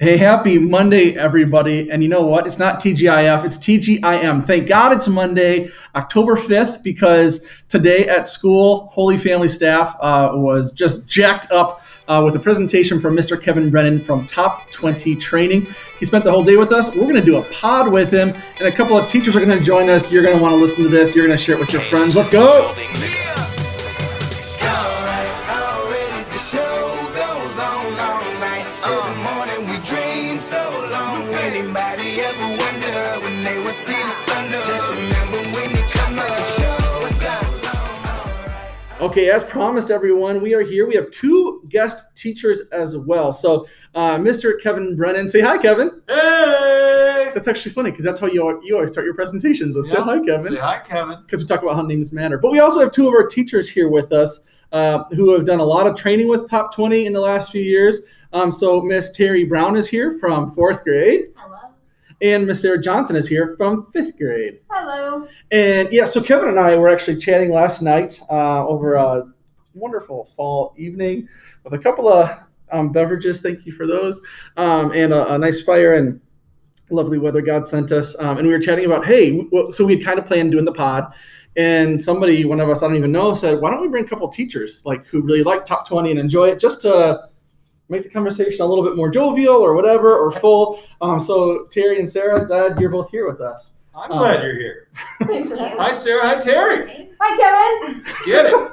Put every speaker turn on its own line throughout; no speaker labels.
Hey, happy Monday, everybody. And you know what? It's not TGIF, it's TGIM. Thank God it's Monday, October 5th, because today at school, Holy Family staff uh, was just jacked up uh, with a presentation from Mr. Kevin Brennan from Top 20 Training. He spent the whole day with us. We're going to do a pod with him, and a couple of teachers are going to join us. You're going to want to listen to this. You're going to share it with your friends. Let's go. Okay, as promised, everyone, we are here. We have two guest teachers as well. So, uh, Mr. Kevin Brennan, say hi, Kevin.
Hey!
That's actually funny because that's how you, you always start your presentations with
Yep.
say hi, Kevin.
Say hi, Kevin.
because we talk about how names matter. But we also have two of our teachers here with us uh, who have done a lot of training with Top 20 in the last few years. Um, so Miss Terry Brown is here from fourth grade,
Hello.
And Miss Sarah Johnson is here from fifth grade.
Hello.
And yeah, so Kevin and I were actually chatting last night uh, over a wonderful fall evening with a couple of um, beverages. Thank you for those, um, and a, a nice fire and lovely weather God sent us. Um, and we were chatting about hey, so we had kind of planned doing the pod. And somebody, one of us, I don't even know, said, "Why don't we bring a couple teachers like who really like top twenty and enjoy it, just to make the conversation a little bit more jovial or whatever or full." Um, so Terry and Sarah, glad you're both here with us.
I'm
Um,
glad you're here.
Thanks for having
Hi, Sarah. Hi, Terry.
Hi, Kevin.
Let's get it.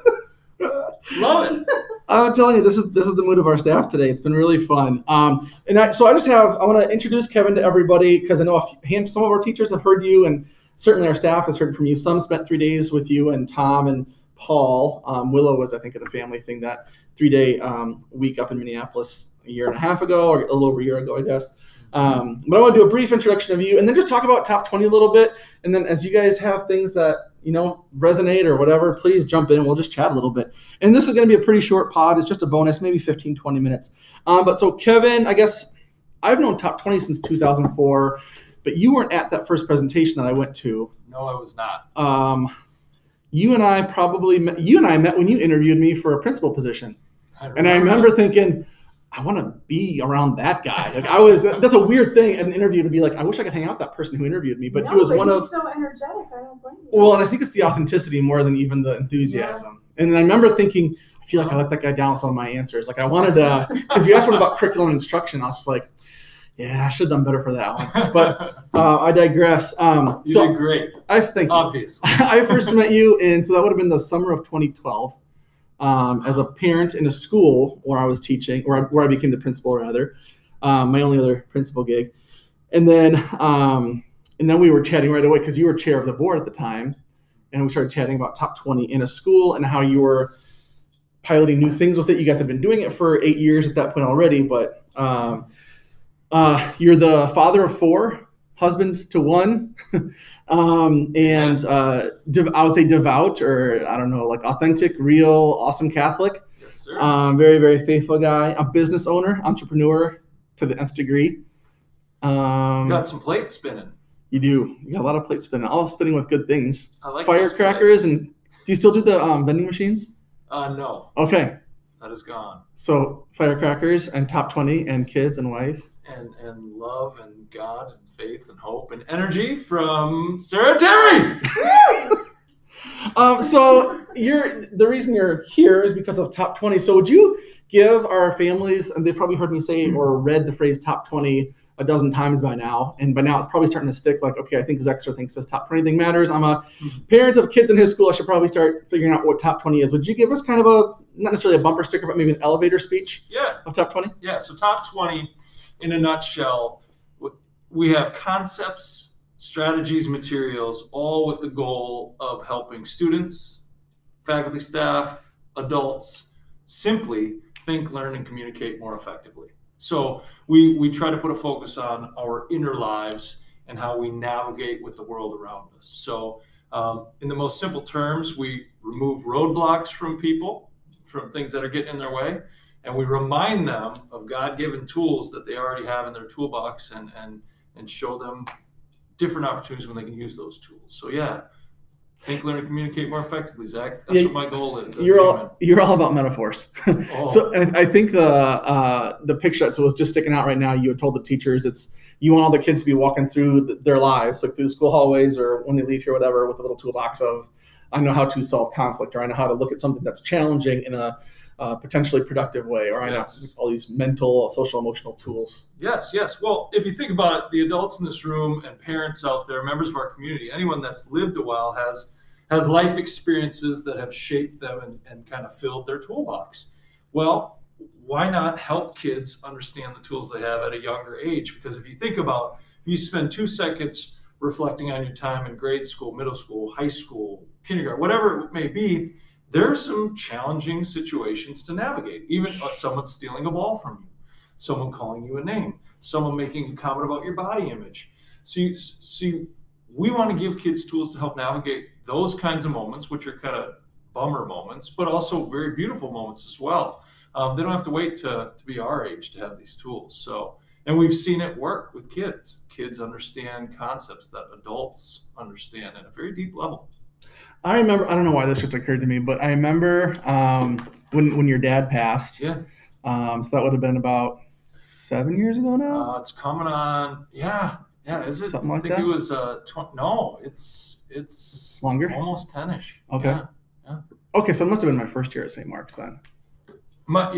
Love it.
I'm telling you, this is this is the mood of our staff today. It's been really fun. Um, and I, so I just have I want to introduce Kevin to everybody because I know a few, some of our teachers have heard you, and certainly our staff has heard from you. Some spent three days with you and Tom and Paul. Um, Willow was I think at a family thing that three day um, week up in Minneapolis a year and a half ago, or a little over a year ago, I guess. Um, but I want to do a brief introduction of you, and then just talk about top 20 a little bit. And then as you guys have things that you know resonate or whatever, please jump in. We'll just chat a little bit. And this is going to be a pretty short pod. It's just a bonus, maybe 15, 20 minutes. Um, but so, Kevin, I guess I've known Top 20 since 2004, but you weren't at that first presentation that I went to.
No, I was not.
Um, you and I probably met, you and I met when you interviewed me for a principal position. And I remember thinking, I want to be around that guy. Like I was, that's a weird thing, an interview to be like, I wish I could hang out with that person who interviewed me, but
no,
he was
but
one
he's
of,
so energetic. I don't blame you.
well, and I think it's the authenticity more than even the enthusiasm. And then I remember thinking, I feel like I let that guy down with some of my answers. Like I wanted to, because you asked me about curriculum and instruction. I was just like, yeah, I should have done better for that one. But uh, I digress. Um,
you
so
did great.
I think
Obviously.
I first met you, and so that would have been the summer of 2012. Um, as a parent in a school where I was teaching, or where I became the principal, rather, um, my only other principal gig, and then um, and then we were chatting right away because you were chair of the board at the time, and we started chatting about top 20 in a school and how you were piloting new things with it. You guys have been doing it for eight years at that point already, but um, uh, you're the father of four, husband to one. um, and uh, dev- I would say devout, or I don't know, like authentic, real, awesome Catholic.
yes, sir.
Um, very, very faithful guy. A business owner, entrepreneur to the nth degree. Um,
Got some plates spinning.
you do. You got a lot of plates spinning, all spinning with good things.
I like
Firecrackers, and do you still do the um, vending machines?
Uh, no,
Okay,
that is gone.
so firecrackers and top twenty and kids and wife.
And and love and God and faith and hope and energy from Sarah Terry.
Um, so you're the reason you're here is because of top 20. So would you give our families, and they've probably heard me say or read the phrase top 20 a dozen times by now, and by now it's probably starting to stick. Like, okay, I think Dexter thinks this top 20 thing matters. I'm a parent of kids in his school. I should probably start figuring out what top 20 is. Would you give us kind of a not necessarily a bumper sticker, but maybe an elevator speech
Yeah,
of top 20?
yeah. So top twenty, in a nutshell, we have concepts, strategies, materials, all with the goal of helping students, faculty, staff, adults simply think, learn, and communicate more effectively. So we, we try to put a focus on our inner lives and how we navigate with the world around us. So, um, in the most simple terms, we remove roadblocks from people, from things that are getting in their way, and we remind them of God-given tools that they already have in their toolbox, and and and show them different opportunities when they can use those tools. So yeah, Think, learn, and communicate more effectively, Zach. That's
Yeah,
what my goal is.
You're
human.
all you're all about metaphors.
Oh.
So and I think the uh, the picture so it's just sticking out right now. You had told the teachers it's you want all the kids to be walking through th- their lives, like through school hallways or when they leave here, whatever, with a little toolbox of I know how to solve conflict, or I know how to look at something that's challenging in a uh, potentially productive way, or I know
Yes.
all these mental, social, emotional tools.
Yes, yes. Well, if you think about it, the adults in this room and parents out there, members of our community, anyone that's lived a while has has life experiences that have shaped them and, and kind of filled their toolbox. Well, why not help kids understand the tools they have at a younger age? Because if you think about if you spend two seconds reflecting on your time in grade school, middle school, high school, kindergarten, whatever it may be, there are some challenging situations to navigate. Even someone stealing a ball from you, someone calling you a name, someone making a comment about your body image. See, see, we want to give kids tools to help navigate those kinds of moments, which are kind of bummer moments, but also very beautiful moments as well. Um, they don't have to wait to, to be our age to have these tools. So, and we've seen it work with kids. Kids understand concepts that adults understand at a very deep level.
I remember I don't know why this just occurred to me, but I remember um, when when your dad passed.
Yeah.
Um, so that would have been about seven years ago now.
Uh, it's coming on. Yeah, yeah. Is it?
Something
I
like
think
that?
it was. Uh, tw- no, it's it's
Longer?
almost ten-ish.
Okay.
Yeah.
okay, so it must have been my first year at St. Mark's then.
My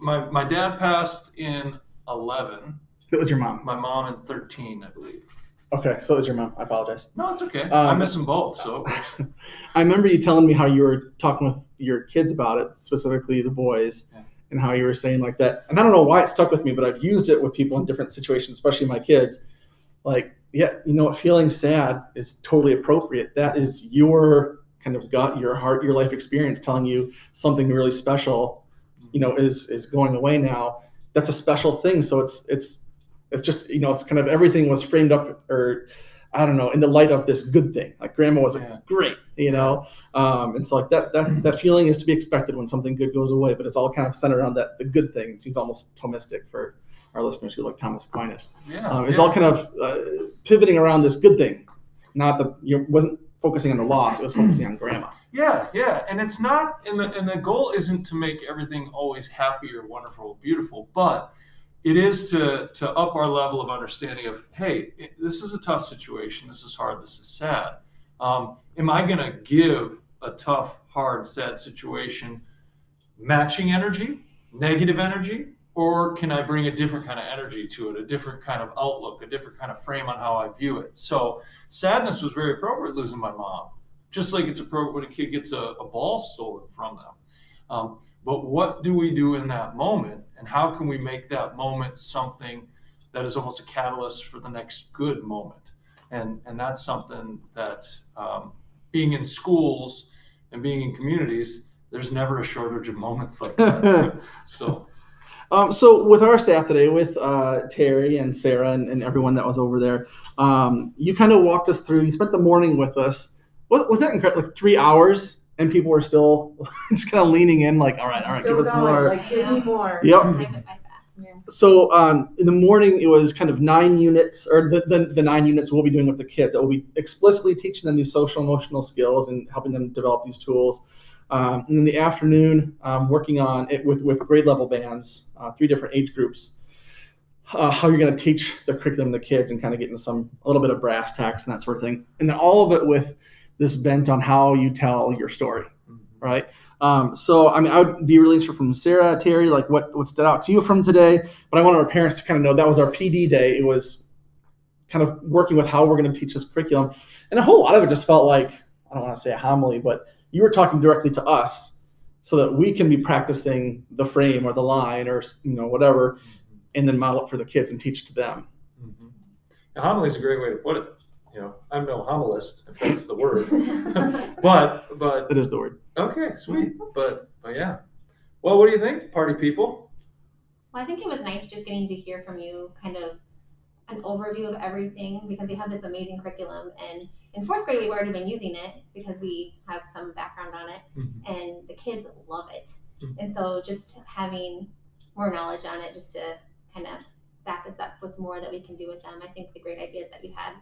my my dad passed in eleven.
That was your mom.
My mom in thirteen, I believe.
Okay, so it was your mom. I apologize.
No, it's okay. I
Um,
miss them both. So
I remember you telling me how you were talking with your kids about it, specifically the boys,
Yeah.
and how you were saying like that. And I don't know why it stuck with me, but I've used it with people in different situations, especially my kids. Like, yeah, you know what? Feeling sad is totally appropriate. That is your kind of gut, your heart, your life experience telling you something really special, you know, is is going away now. That's a special thing. So it's it's it's just you know it's kind of everything was framed up or I don't know in the light of this good thing. Like grandma was
Yeah.
great, you know. Um, and so like that that that feeling is to be expected when something good goes away, but it's all kind of centered around that the good thing. It seems almost Thomistic for our listeners who like Thomas Aquinas.
yeah,
Um, it's
yeah.
all kind of uh, pivoting around this good thing, not the you wasn't focusing on the loss; it was focusing on grandma.
Yeah, yeah, and it's not, and the and the goal isn't to make everything always happy or wonderful, or beautiful, but it is to to up our level of understanding of, hey, this is a tough situation, this is hard, this is sad. Um, am I going to give a tough, hard, sad situation matching energy, negative energy, or can I bring a different kind of energy to it, a different kind of outlook, a different kind of frame on how I view it? So sadness was very appropriate losing my mom just like it's appropriate when a kid gets a, a ball stolen from them. Um, but what do we do in that moment, and how can we make that moment something that is almost a catalyst for the next good moment? And and that's something that um, being in schools and being in communities, there's never a shortage of moments like that. so
Um, so with our staff today, with uh, Terry and Sarah and, and everyone that was over there, um, you kind of walked us through. You spent the morning with us. What was that? Incredible, like three hours, and people were still just kind of leaning in, like, all right, all right,
Still
give us
going,
more.
like, give me more.
Yep.
Time went by fast.
So um, in the morning, it was kind of nine units, or the, the, the nine units we'll be doing with the kids. That will be explicitly teaching them these social emotional skills and helping them develop these tools. Um, and in the afternoon, um, working on it with, with grade level bands, uh, three different age groups, uh, how you're going to teach the curriculum to the kids and kind of get into some a little bit of brass tacks and that sort of thing. And then all of it with this bent on how you tell your story right? Um, so, I mean, I would be really interested from Sarah, Terry, like what, what stood out to you from today. But I want our parents to kind of know that was our PD day. It was kind of working with how we're going to teach this curriculum. And a whole lot of it just felt like, I don't want to say a homily, but you were talking directly to us so that we can be practicing the frame or the line or, you know, whatever, and then model it for the kids and teach it to them.
Mhm. A homily is a great way to put it. You know, I'm no homilist, if that's the word, but but
That is the word.
Okay, sweet. But but yeah. Well, what do you think, party people?
Well, I think it was nice just getting to hear from you kind of an overview of everything because we have this amazing curriculum and in fourth grade we've already been using it because we have some background on it
Mhm.
and the kids love it.
Mhm.
And so just having more knowledge on it just to kind of back us up with more that we can do with them. I think the great ideas that we've had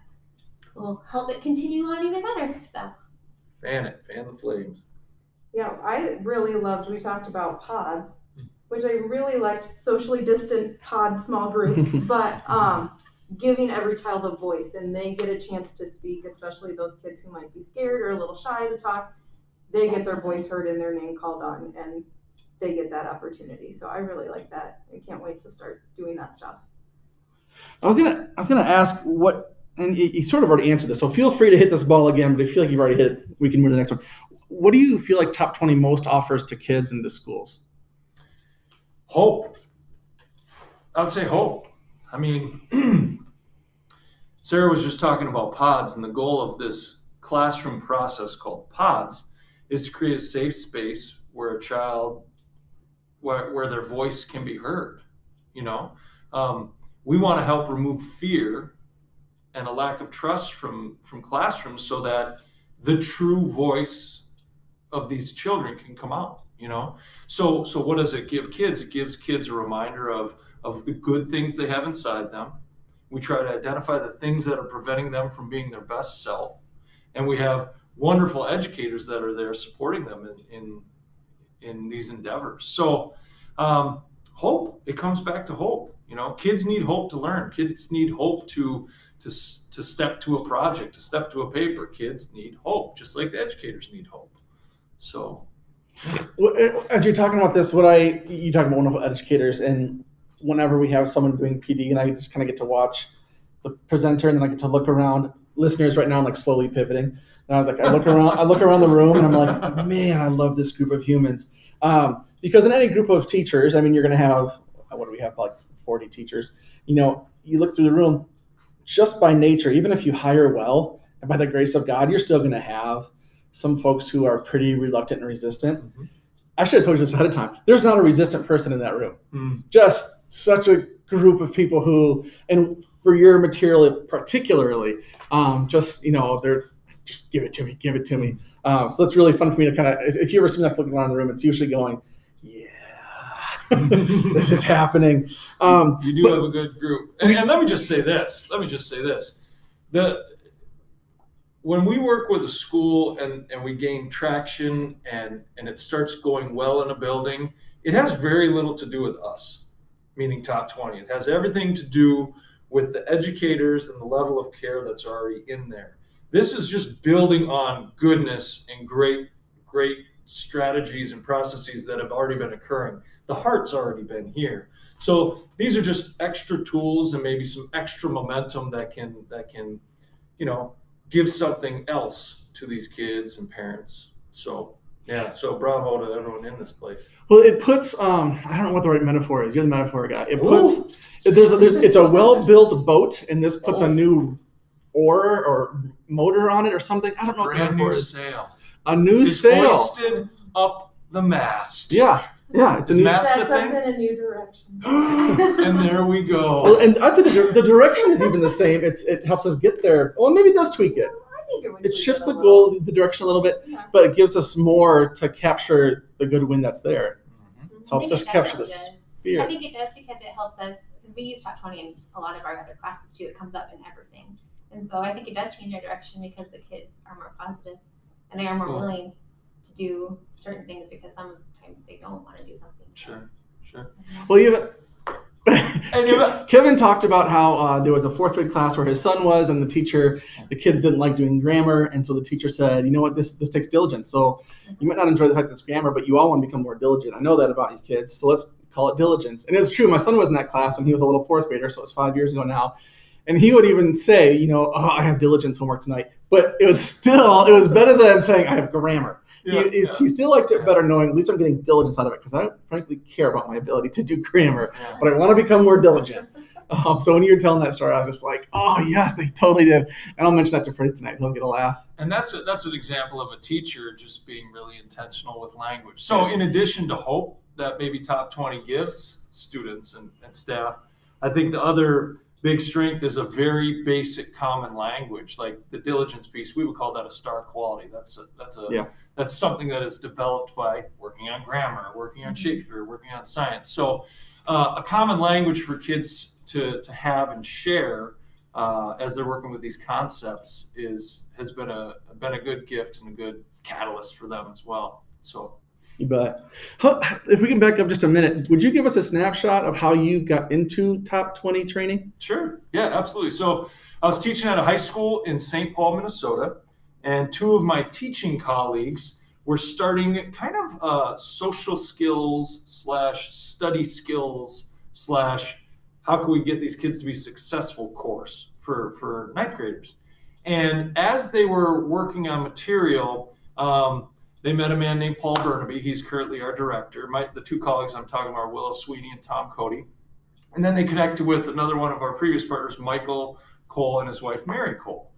will help it continue on even better. So
fan it, fan the flames.
Yeah, I really loved, we talked about pods, which I really liked socially distant pod small groups, but um, giving every child a voice and they get a chance to speak, especially those kids who might be scared or a little shy to talk. They get their voice heard and their name called on and they get that opportunity. So I really like that. I can't wait to start doing that stuff.
I was gonna I was gonna ask what, and you, sort of already answered this. So feel free to hit this ball again. But you feel like you've already hit we can move to the next one. What do you feel like top twenty most offers to kids and to schools?
Hope. I would say hope. I mean, Sarah was just talking about pods, and the goal of this classroom process called pods is to create a safe space where a child, where, where their voice can be heard. You know, um, we want to help remove fear and a lack of trust from from classrooms so that the true voice of these children can come out you know? So so what does it give kids? It gives kids a reminder of of the good things they have inside them. We try to identify the things that are preventing them from being their best self. And we have wonderful educators that are there supporting them in in, in these endeavors. So um, hope it comes back to hope you know? Kids need hope to learn. Kids need hope to to to step to a project to step to a paper kids need hope just like the educators need hope so
uh, As you're talking about this, what I you talk about wonderful educators, and whenever we have someone doing PD, and I just kind of get to watch the presenter, and then I get to look around. Listeners, right now, I'm like slowly pivoting. And I was like, I look around, I look around the room, and I'm like, man, I love this group of humans. Um, because in any group of teachers, I mean, you're going to have what do we have like 40 teachers. You know, you look through the room, just by nature, even if you hire well, and by the grace of God, you're still going to have some folks who are pretty reluctant and resistant.
Mhm.
I should have told you this ahead of time. There's not a resistant person in that room.
Mm.
Just such a group of people who, and for your material particularly, um, just you know, they're just give it to me, give it to me. Um, so it's really fun for me to kind of, if, if you ever see me like looking around the room, it's usually going, this is happening. Um,
you do
but-
have a good group. And, and let me just say this. Let me just say this. The when we work with a school and, and we gain traction and, and it starts going well in a building, it has very little to do with us, meaning top 20. It has everything to do with the educators and the level of care that's already in there. This is just building on goodness and great, great strategies and processes that have already been occurring. The heart's already been here. So these are just extra tools and maybe some extra momentum that can that can, you know, give something else to these kids and parents. So yeah, so bravo to everyone in this place.
well, it puts, um, I don't know what the right metaphor is. You're the metaphor guy. It
Ooh.
puts, there's a, there's, it's a well-built boat, and this puts
Oh.
a new oar or motor on it or something. I don't know
Brand new
is.
sail.
A new
It's
sail.
hoisted up the mast.
Yeah, yeah. It's a
Is
new.
mast-
Sets
the
us in a new direction.
and there we go.
Well,
go.
and I'd say the, the direction is even the same. It's it helps us get there. Well, maybe it does tweak it.
I think it would.
It
tweak
shifts
a
the
little.
goal, the direction a little bit,
Yeah.
but it gives us more to capture the good wind that's there.
Mhm.
Helps us capture the
definitely does. I
Fear.
think it does because it helps us because we use top twenty in a lot of our other classes too. It comes up in everything, and so I think it does change our direction because the kids are more positive and they are more
Cool.
willing to do certain things because sometimes they don't want to do something.
Sure, sure.
Well, even
you-
Kevin talked about how uh, there was a fourth grade class where his son was, and the teacher, the kids didn't like doing grammar, and so the teacher said, "You know what? This this takes diligence. So you might not enjoy the fact that it's grammar, but you all want to become more diligent. I know that about you kids. So let's call it diligence." And it's true. My son was in that class when he was a little fourth grader, so it's five years ago now. And he would even say, "You know, oh, I have diligence homework tonight," but it was still it was better than saying I have grammar.
Yeah,
he,
yeah.
he still liked it better knowing at least I'm getting diligence out of it because I don't frankly care about my ability to do grammar, but I want to become more diligent. Um, so when you were telling that story, I was just like, oh yes, they totally did. And I'll mention that to Freddie tonight. He'll get a laugh.
And that's a, that's an example of a teacher just being really intentional with language. So in addition to hope that maybe top 20 gives students and, and staff, I think the other big strength is a very basic common language, like the diligence piece. We would call that a star quality. That's a, that's a
Yeah.
that's something that is developed by working on grammar, working on Shakespeare, working on science. So uh, a common language for kids to, to have and share uh, as they're working with these concepts is has been a been a good gift and a good catalyst for them as well. So
You bet. If we can back up just a minute, would you give us a snapshot of how you got into top 20 training?
Sure. Yeah, absolutely. So I was teaching at a high school in St. Paul, Minnesota, and two of my teaching colleagues were starting kind of a social skills slash study skills slash how can we get these kids to be successful course for, for ninth graders. And as they were working on material, um, they met a man named Paul Bernabei. He's currently our director. My, the two colleagues I'm talking about are Willow Sweeney and Tom Cody. And then they connected with another one of our previous partners, Michael Cole and his wife, Mary Cole.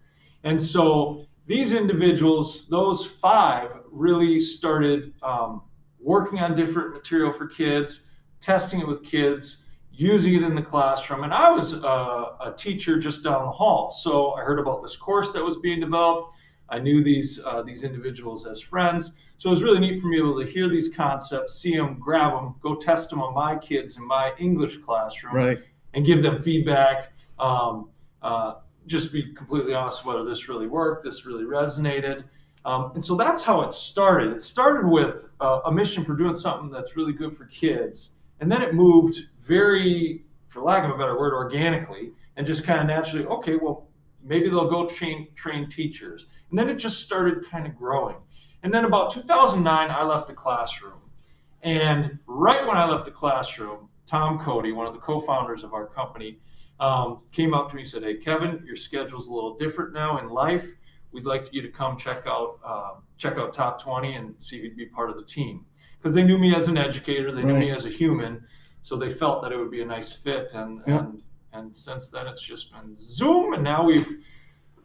And so these individuals, those five, really started um, working on different material for kids, testing it with kids, using it in the classroom. And I was uh, a teacher just down the hall. So I heard about this course that was being developed. I knew these uh, these individuals as friends, so it was really neat for me to be able to hear these concepts, see them, grab them, go test them on my kids in my English classroom,
Right.
and give them feedback. Um, uh, just be completely honest whether this really worked, this really resonated. Um, and so that's how it started. It started with uh, a mission for doing something that's really good for kids. And then it moved very, for lack of a better word, organically and just kind of naturally, okay, well, maybe they'll go train, train teachers. And then it just started kind of growing. And then about 2009, I left the classroom. And right when I left the classroom, Tom Cody, one of the co founders of our company, um, came up to me and said, Hey, Kevin, your schedule's a little different now in life. We'd like you to come check out uh, check out Top 20 and see if you'd be part of the team. Because they knew me as an educator, they knew me as a human, so they felt that it would be a nice fit. And
Yeah.
and and since then, it's just been Zoom, and now we've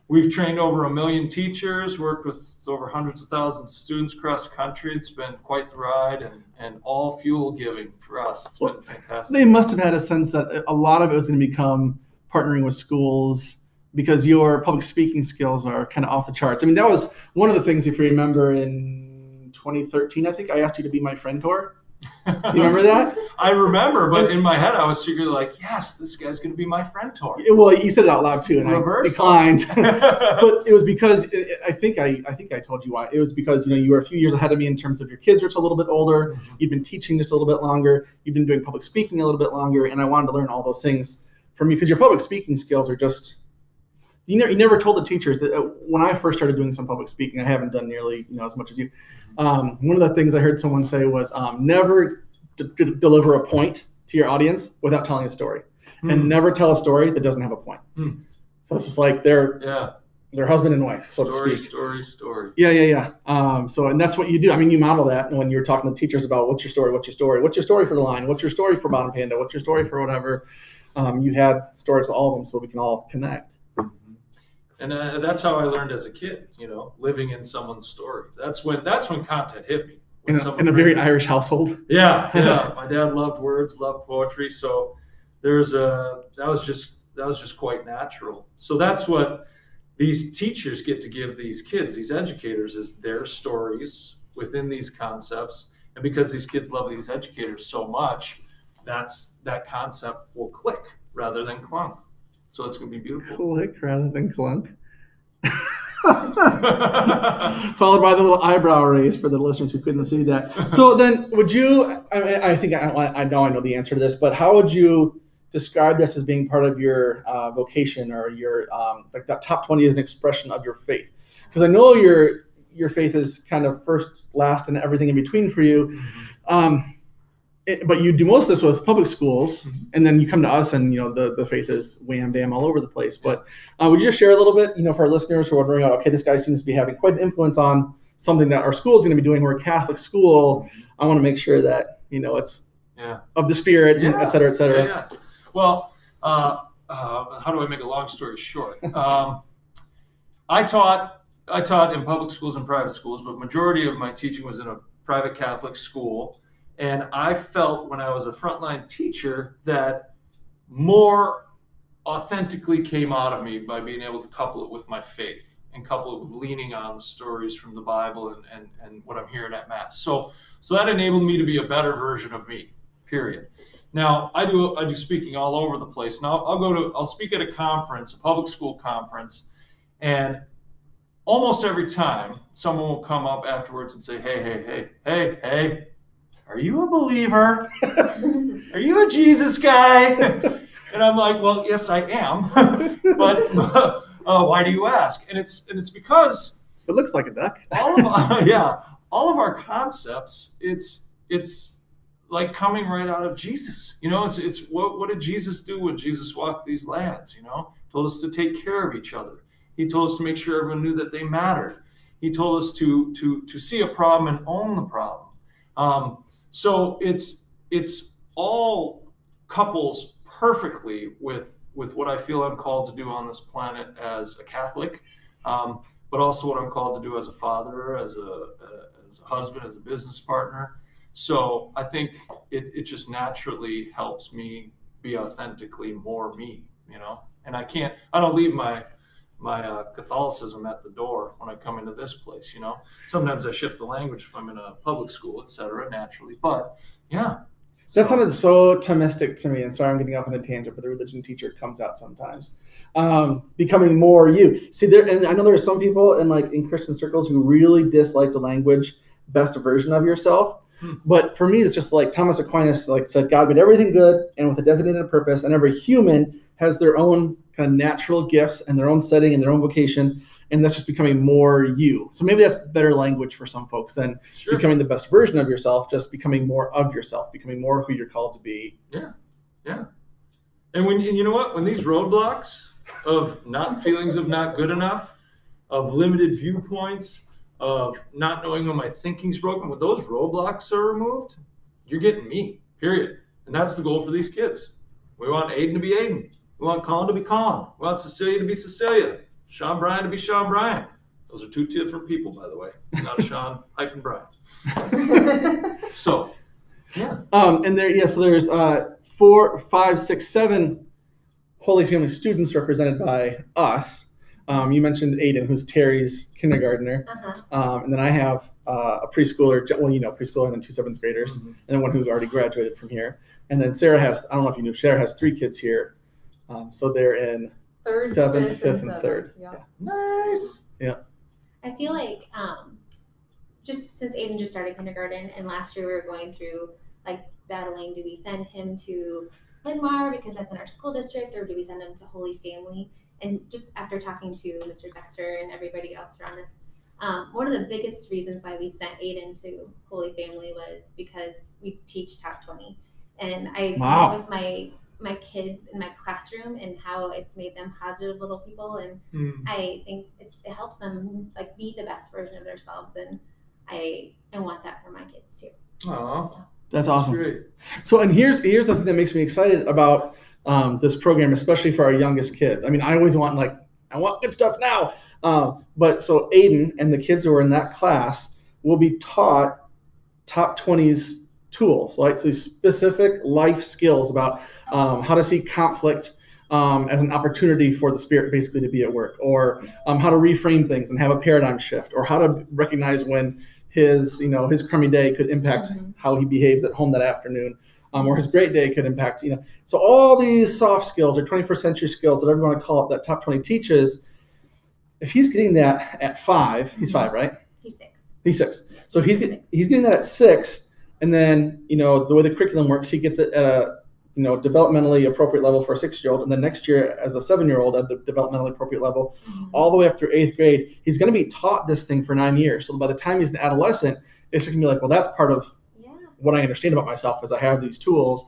we've trained over a million teachers, worked with over hundreds of thousands of students across the country. It's been quite the ride, and and all fuel giving for us. It's been fantastic.
They must have had a sense that a lot of it was going to become partnering with schools because your public speaking skills are kind of off the charts. I mean, that was one of the things, if you remember, in 2013, I think I asked you to be my friend tour. Do you remember that?
I remember, but in my head, I was secretly like, "Yes, this guy's going to be my friend tour."
Well, you said it out loud too, and
Reversal.
I declined. but it was because I think I, I think I told you why. It was because you know you were a few years ahead of me in terms of your kids which are just a little bit older. Mm-hmm. You've been teaching just a little bit longer. You've been doing public speaking a little bit longer, and I wanted to learn all those things from you because your public speaking skills are just. You never, you never told the teachers that uh, when I first started doing some public speaking, I haven't done nearly you know as much as you. Um, one of the things I heard someone say was um, never d- d- deliver a point to your audience without telling a story, and
Hmm.
never tell a story that doesn't have a point.
Hmm.
So it's just like they're
yeah,
their husband and wife, so
story,
to speak.
story, story.
Yeah, yeah, yeah. Um, so, and that's what you do. I mean, you model that when you're talking to teachers about what's your story, what's your story, what's your story for the line, what's your story for Bottom Panda, what's your story for whatever. Um, you had stories to all of them, so we can all connect.
And uh, that's how I learned as a kid. You know, living in someone's story. That's when that's when content hit me.
In a, in a very
framed-
Irish household.
Yeah, yeah. My dad loved words, loved poetry, so there's a that was just that was just quite natural. So that's what these teachers get to give these kids, these educators, is their stories within these concepts. And because these kids love these educators so much, that's that concept will click rather than clunk. So it's gonna be beautiful.
Click rather than clunk. Followed by the little eyebrow raise for the listeners who couldn't see that. So then, would you? I, I think I, I know I know the answer to this, but how would you describe this as being part of your uh, vocation or your um, like that top twenty is an expression of your faith? Because I know your your faith is kind of first, last, and everything in between for you. Um, it, but you do most of this with public schools, and then you come to us, and you know the, the faith is wham bam all over the place. But uh, would you just share a little bit, you know, for our listeners who are wondering, okay, this guy seems to be having quite an influence on something that our school is going to be doing. We're a Catholic school. I want to make sure that you know it's
Yeah.
of the spirit, and
Yeah.
et cetera, et cetera.
Yeah, yeah. Well, uh, uh, how do I make a long story short? Um, I taught I taught in public schools and private schools, but majority of my teaching was in a private Catholic school. And I felt when I was a frontline teacher that more authentically came out of me by being able to couple it with my faith and couple it with leaning on the stories from the Bible and, and, and what I'm hearing at Mass. So so that enabled me to be a better version of me, period. Now I do I do speaking all over the place. Now I'll go to I'll speak at a conference, a public school conference, and almost every time someone will come up afterwards and say, Hey, hey, hey, hey, hey, are you a believer? Are you a Jesus guy? and I'm like, Well, yes, I am. but uh, why do you ask? And it's and it's because
It looks like a duck.
all of our, yeah, all of our concepts, it's it's like coming right out of Jesus. You know, it's it's what what did Jesus do when Jesus walked these lands? You know, told us to take care of each other. He told us to make sure everyone knew that they mattered. He told us to to to see a problem and own the problem. Um, so it's it's all couples perfectly with with what I feel I'm called to do on this planet as a Catholic, um, but also what I'm called to do as a father, as a as a husband, as a business partner. So I think it, it just naturally helps me be authentically more me, you know. And I can't I don't leave my my uh, Catholicism at the door when I come into this place. You know, sometimes I shift the language if I'm in a public school, etc. Naturally, but yeah,
That
So-
sounded so Thomistic to me, and sorry I'm getting off on a tangent, but the religion teacher comes out sometimes. Um, becoming more you. See, there, and I know there are some people in like in Christian circles who really dislike the language "best version of yourself."
Hmm.
But for me, it's just like Thomas Aquinas like said, God made everything good and with a designated purpose, and every human has their own kind of natural gifts and their own setting and their own vocation, and that's just becoming more you. So maybe that's better language for some folks than
sure.
becoming the best version of yourself, just becoming more of yourself, becoming more who you're called to be. Yeah, yeah.
And when and you know what, when these roadblocks of not feelings of not good enough, of limited viewpoints, of not knowing when my thinking's broken, when those roadblocks are removed, you're getting me. Period. And that's the goal for these kids. We want Aiden to be Aiden. We want Colin to be Colin. We want Cecilia to be Cecilia. Sean Bryan to be Sean Bryan. Those are two different people, by the way. It's not a Sean hyphen Bryan. So, yeah.
Um, and there, yeah, so there's uh, four, five, six, seven Holy Family students represented by us. Um, you mentioned Aiden, who's Terry's kindergartner,
Uh-huh.
um, and then I have uh, a preschooler. Well, you know, preschooler, and then two seventh graders,
Mhm.
and then one who's already graduated from here. And then Sarah has, I don't know if you knew, Sarah has three kids here, um, so they're in
Third,
Seventh,
fifth,
fifth, and
seventh.
third.
Yeah.
Nice.
I feel like um, just since Aiden just started kindergarten and last year we were going through like battling, do we send him to Linn-Mar because that's in our school district or do we send him to Holy Family? And just after talking to Mr. Dexter and everybody else around us, um, one of the biggest reasons why we sent Aiden to Holy Family was because we teach top 20. And I've
Wow.
seen with my my kids in my classroom and how it's made them positive little people and I think it's, it helps them like be the best version of themselves, and I I want that for my kids too.
Aw,
So,
that's awesome.
great.
So, and here's here's the thing that makes me excited about um, this program, especially for our youngest kids. I mean, I always want like I want good stuff now. Um, but so Aiden and the kids who are in that class will be taught top 20s tools, right? So these specific life skills about um, how to see conflict um, as an opportunity for the spirit basically to be at work, or um, how to reframe things and have a paradigm shift, or how to recognize when his you know his crummy day could impact
Mhm.
how he behaves at home that afternoon um, or his great day could impact you know so all these soft skills or 21st century skills whatever you want to call it that top 20 teaches if he's getting that at five he's five right
he's six.
he's six so he's, he's getting that at six and then you know the way the curriculum works he gets it at a you know developmentally appropriate level for a six year old and then next year as a seven year old at the developmentally appropriate level all the way up through eighth grade, he's going to be taught this thing for nine years. So by the time he's an adolescent, it's going to be like, well, that's part of
Yeah,
what I understand about myself is I have these tools,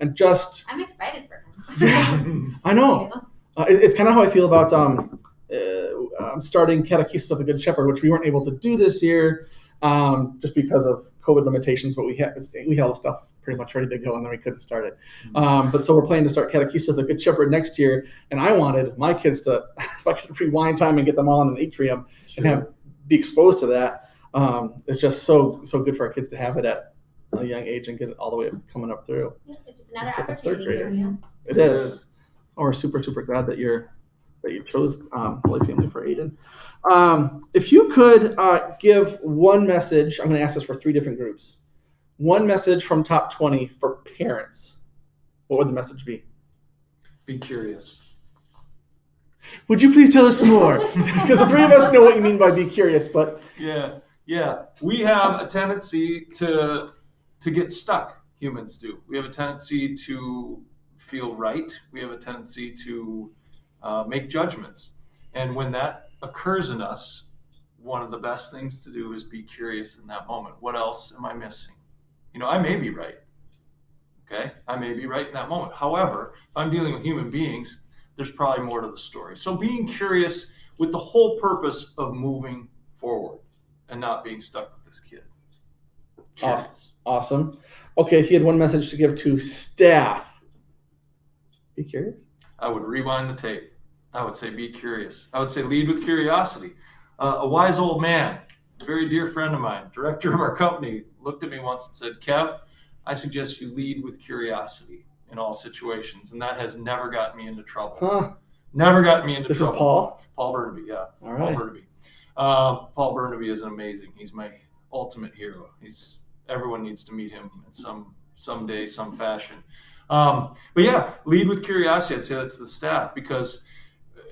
and just
I'm excited for him.
Yeah. I know
know?
uh, it- it's kind of how I feel about um, uh, starting catechesis of the Good Shepherd, which we weren't able to do this year um, just because of COVID limitations. But we had we had all the stuff pretty much ready to go, and then we couldn't start it. Um, but so we're planning to start catechesis of the Good Shepherd next year, and I wanted my kids to, if I could rewind time and get them all in an atrium and have be exposed to that. Um, it's just so so good for our kids to have it at a young age and get it all the way up, coming up through.
Yeah, it's just another
It's like a third
opportunity here.
grader.
You know?
It is. Oh, we're super super glad that you're that you chose um, Holy Family for Aiden. Um, if you could uh, give one message, I'm going to ask this for three different groups. One message from top 20 for parents. What would the message be?
Be curious.
would you please tell us more? Because the three of us know what you mean by be curious, but
Yeah, yeah. We have a tendency to to get stuck. Humans do. We have a tendency to feel right. We have a tendency to uh, make judgments, and when that occurs in us, one of the best things to do is be curious in that moment. What else am I missing? You know, I may be right. Okay, I may be right in that moment. However, if I'm dealing with human beings, there's probably more to the story. So being curious with the whole purpose of moving forward and not being stuck with this kid. Curious.
awesome. Okay, if you had one message to give to staff, be curious.
I would rewind the tape. I would say be curious. I would say lead with curiosity. Uh, a wise old man, a very dear friend of mine, director of our company, looked at me once and said, Kev, I suggest you lead with curiosity in all situations. And that has never gotten me into trouble.
Huh?
Never gotten me into
This
trouble.
is Paul.
Paul Bernabei, yeah.
All
Paul. Bernabei. Uh, Paul Bernabei is amazing. He's my ultimate hero. He's everyone needs to meet him in some someday, some fashion. Um, but yeah, lead with curiosity. I'd say that to the staff because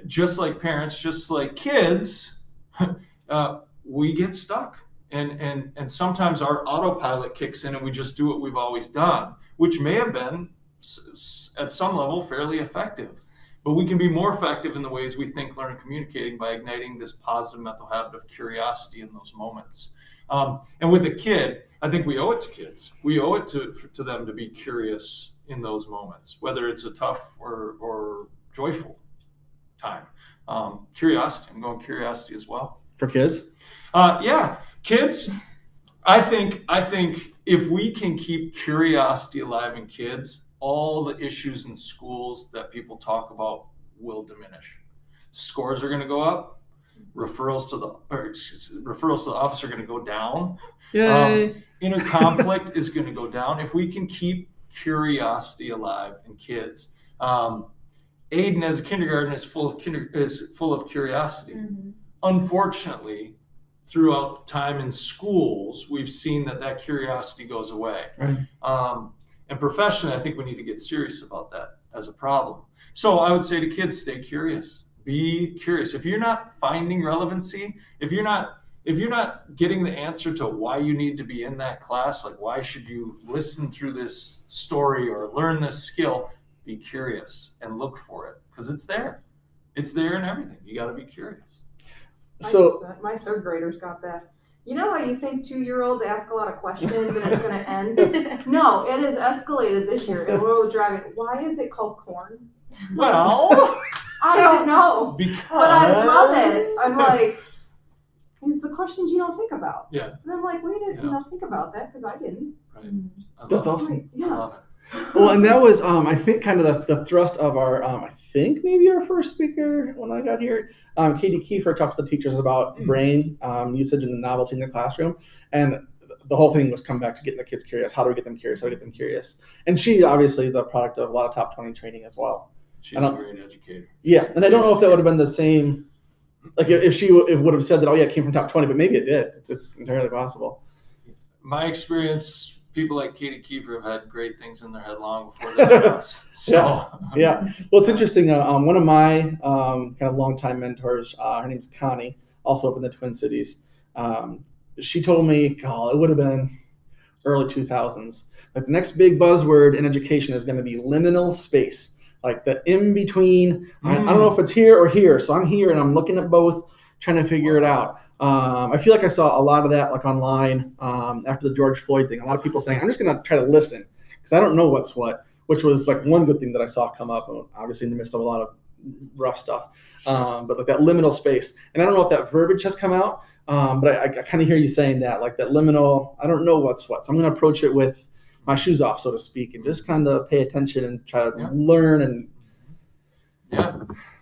just like parents, just like kids, uh, we get stuck. And, and, and sometimes our autopilot kicks in and we just do what we've always done, which may have been at some level fairly effective. But we can be more effective in the ways we think, learn, and communicating by igniting this positive mental habit of curiosity in those moments. Um, and with a kid, I think we owe it to kids. We owe it to, to them to be curious in those moments, whether it's a tough or, or joyful time. Um, curiosity, I'm going curiosity as well.
For kids.
Uh, yeah, kids. I think I think if we can keep curiosity alive in kids, all the issues in schools that people talk about will diminish. Scores are going to go up. Referrals to the or excuse, referrals to the office are going to go down.
Yay.
Inner conflict is going to go down if we can keep curiosity alive in kids. Um, Aiden, as a kindergarten, is full of kinder, is full of curiosity
Mhm.
unfortunately, throughout the time in schools, we've seen that that curiosity goes away.
Right.
Um, and professionally, I think we need to get serious about that as a problem. So I would say to kids, stay curious. Be curious. If you're not finding relevancy, if you're not if you're not getting the answer to why you need to be in that class, like why should you listen through this story or learn this skill, be curious and look for it because it's there. It's there in everything. You got to be curious.
So
my third graders got that. You know how you think two year olds ask a lot of questions and it's going to end? No, it has escalated this year. And we're driving. Why is it called corn?
Well,
I don't know,
because
but I love it. I'm like, it's the questions you don't think about.
Yeah.
And I'm like, wait, a,
Yeah.
you know, think about that because I didn't.
Right. I
That's
love
awesome.
it. I
Yeah.
Well, and that was um, I think kind of the, the thrust of our um, I think maybe our first speaker when I got here. Um, Katie Kiefer talked to the teachers about
Mm.
brain um, usage and the novelty in the classroom, and the whole thing was come back to getting the kids curious. How do we get them curious? How do we get them curious? And she obviously the product of a lot of top twenty training as well.
She's a great educator.
Yeah, and I don't know if that would have been the same. Like if she would have said that, oh yeah, it came from top twenty, but maybe it did. It's, it's entirely possible.
My experience, people like Katie Kiefer have had great things in their head long before they met us. So
Yeah. Well, it's interesting. Uh, um, one of my um, kind of longtime mentors, uh, her name's Connie, also up in the Twin Cities. Um, she told me, oh, it would have been early 2000s. Like the next big buzzword in education is going to be liminal space, like the in between. I, I don't know if it's here or here, so I'm here and I'm looking at both, trying to figure it out. Um, I feel like I saw a lot of that like online um, after the George Floyd thing. A lot of people saying, "I'm just going to try to listen because I don't know what's what," which was like one good thing that I saw come up. Obviously, in the midst of a lot of rough stuff, um, but like that liminal space. And I don't know if that verbiage has come out, um, but I, I kind of hear you saying that, like that liminal. I don't know what's what, so I'm going to approach it with my shoes off, so to speak, and just kind of pay attention and try to
Yeah.
learn and
yeah,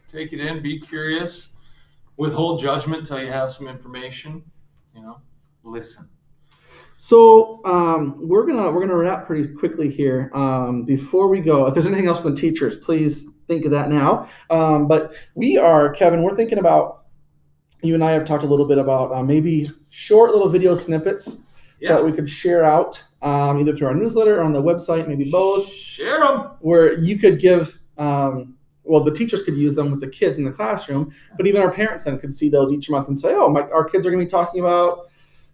take it in, be curious, withhold judgment till you have some information. You know, listen.
So um, we're gonna we're gonna wrap pretty quickly here. Um, before we go, if there's anything else from the teachers, please think of that now. Um, but we are Kevin. We're thinking about you and I have talked a little bit about uh, maybe short little video snippets
Yeah,
that we could share out um, either through our newsletter or on the website, maybe both,
share them.
where you could give um, well, the teachers could use them with the kids in the classroom, but even our parents then could see those each month and say, oh, my, our kids are going to be talking about,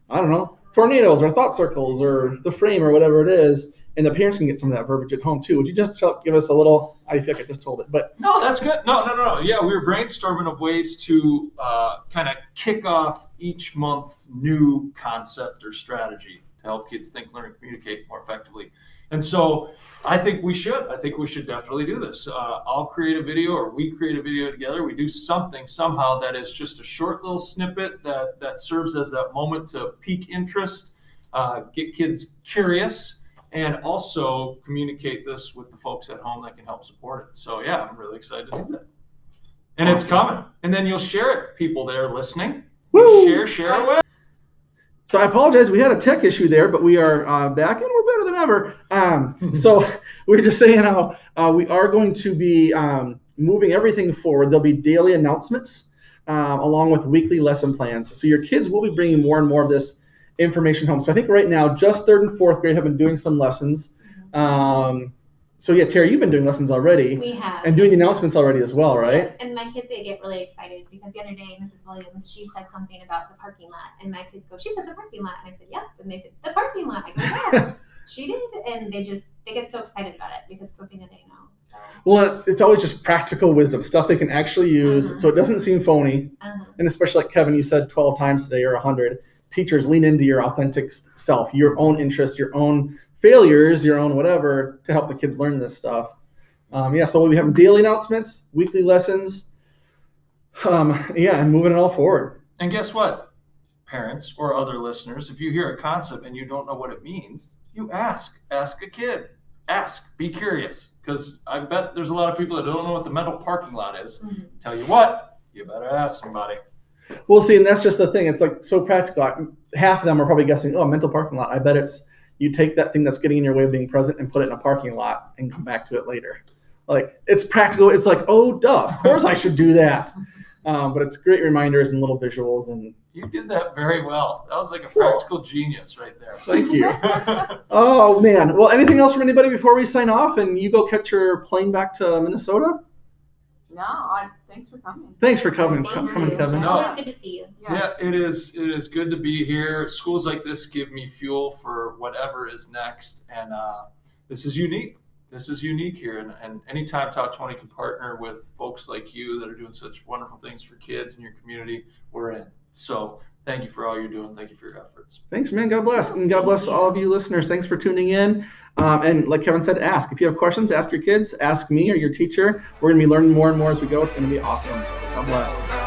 I don't know, tornadoes or thought circles or the frame or whatever it is. And the parents can get some of that verbiage at home too. Would you just tell, give us a little? I feel like I just told it, but
No, that's good. No, no, no. Yeah, we were brainstorming of ways to uh, kind of kick off each month's new concept or strategy to help kids think, learn, and communicate more effectively. And so I think we should. I think we should definitely do this. Uh, I'll create a video or we create a video together. We do something somehow that is just a short little snippet that, that serves as that moment to pique interest, uh, get kids curious and also communicate this with the folks at home that can help support it. So yeah, I'm really excited to do that. And it's coming. And then you'll share it, people that are listening.
Woo!
Share, share away.
So I apologize. We had a tech issue there, but we are uh, back and we're better than ever. Um, so we are just saying how uh, we are going to be um, moving everything forward. There'll be daily announcements um, along with weekly lesson plans. So your kids will be bringing more and more of this information home. So I think right now, just third and fourth grade have been doing some lessons. Um, so yeah, Terry, you've been doing lessons already
We have.
and doing the announcements already as well, right?
Yeah, And my kids they get really excited because the other day Mrs. Williams she said something about the parking lot and my kids go, She said the parking lot and I said, Yep and they said, The parking lot. I go, Yeah, she did and they just they get so excited about it because it's something that they know. So
Well, it's always just practical wisdom, stuff they can actually use,
Mhm.
so it doesn't seem phony.
uh-huh.
and especially like Kevin, you said 12 times today or 100, teachers lean into your authentic self, your own interests, your own failures, your own whatever to help the kids learn this stuff. Um, yeah, so we'll be having daily announcements, weekly lessons. Um, yeah, and moving it all forward.
And guess what? Parents or other listeners, if you hear a concept and you don't know what it means, you ask. Ask a kid. Ask. Be curious. Because I bet there's a lot of people that don't know what the mental parking lot is.
Mhm.
Tell you what, you better ask somebody.
We'll see, and that's just the thing. It's like so practical. Half of them are probably guessing, oh, mental parking lot. I bet it's you take that thing that's getting in your way of being present and put it in a parking lot and come back to it later. Like it's practical. It's like, oh, duh, of course I should do that. Um, but it's great reminders and little visuals and
You did that very well. That was like a practical genius right there.
Thank you. Oh man. Well, anything else from anybody before we sign off and you go catch your plane back to Minnesota?
No, I, thanks for coming.
Thanks for coming,
Thank
coming,
you.
Kevin.
It's
No.
always good to see you.
Yeah, it is. It is good to be here. Schools like this give me fuel for whatever is next, and uh, this is unique. This is unique here, and, and anytime Top Twenty can partner with folks like you that are doing such wonderful things for kids in your community, we're in. So thank you for all you're doing. Thank you for your efforts.
Thanks, man. God bless. And God bless all of you listeners. Thanks for tuning in. Um, and like Kevin said, ask. If you have questions, ask your kids, ask me or your teacher. We're going to be learning more and more as we go. It's going to be awesome. God bless.